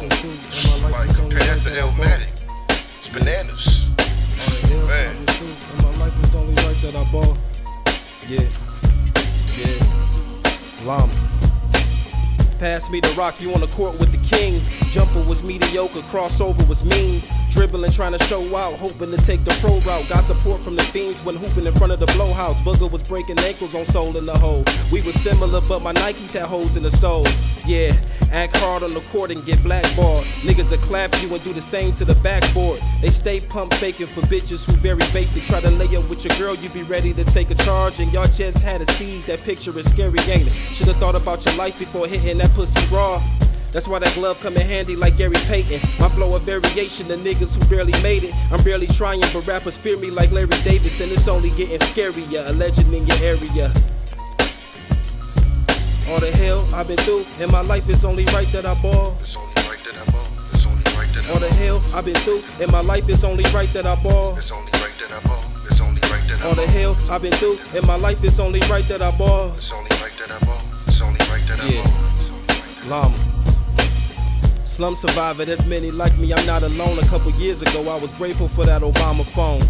fucking shoot. And my life like Illmatic, it's bananas. Man. And my life only right that I bought. Yeah, yeah. Llama. Pass me the rock, you on the court with the king. Jumper was mediocre, crossover was mean. Dribbling, trying to show out, hoping to take the pro route. Got support from the fiends when hooping in front of the blowhouse. Booger was breaking ankles on soul in the hole. We were similar, but my Nikes had holes in the sole. Yeah, act hard on the court and get blackballed. Niggas will clap you and do the same to the backboard. They stay pump faking for bitches who very basic. Try to lay up with your girl, you be ready to take a charge. And y'all just had a seed. That picture is scary, ain't it? Should've thought about your life before hitting that pussy raw. That's why that glove come in handy like Gary Payton. My flow a variation of niggas who barely made it. I'm barely trying, but rappers fear me like Larry Davis, and it's only getting scarier. A legend in your area. All the hell I've been through in my life, it's only right that I ball. It's only right that I ball. It's only right that I All the hell I've been through in my life, it's only right that I ball. It's only right that I ball. It's only right that I All the hell I've been through in my life, it's only right that I ball. It's only right that I ball. It's only right that I ball. It's only right that Llama. Slum survivor, there's many like me, I'm not alone. A couple years ago, I was grateful for that Obama phone.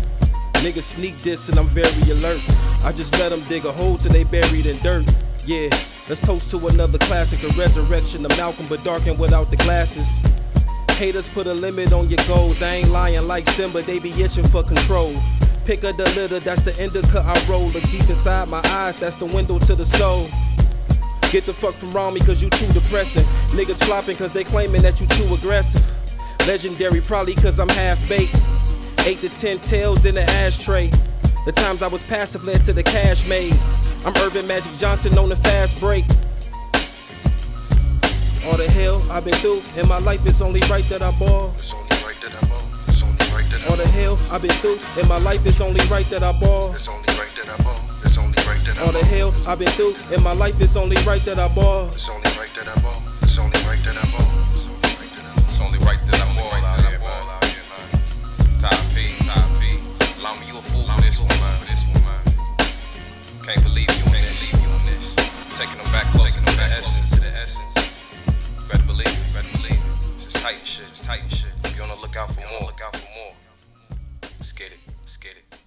Niggas sneak this and I'm very alert. I just let them dig a hole till they buried in dirt. Yeah, let's toast to another classic, a resurrection of Malcolm, but darkened without the glasses. Haters put a limit on your goals. I ain't lying like Simba, they be itching for control. Pick of the litter, that's the indica I roll. Look deep inside my eyes, that's the window to the soul. Get the fuck from around me cause you too depressing. Niggas flopping cause they claiming that you too aggressive. Legendary probably cause I'm half baked. Eight to ten tails in the ashtray. The times I was passive led to the cash made. I'm Earvin Magic Johnson on the fast break. All the hell I've been through in my life, it's only right that I ball. All the hell I've been through, that my life It's only right that I ball. I've been through and my life, is only right that I ball. It's only right that I ball. It's only right that I ball. It's only right that I ball. Top P, top P. Allow me, you a fool for this one, man. This one, man. Can't believe you, can't believe you in this. Taking back close, taking them essence to the essence. Better believe it, better believe it. It's just tight shit, it's tight shit. Be on the lookout for more, lookout for more. Let's get it, let's get it.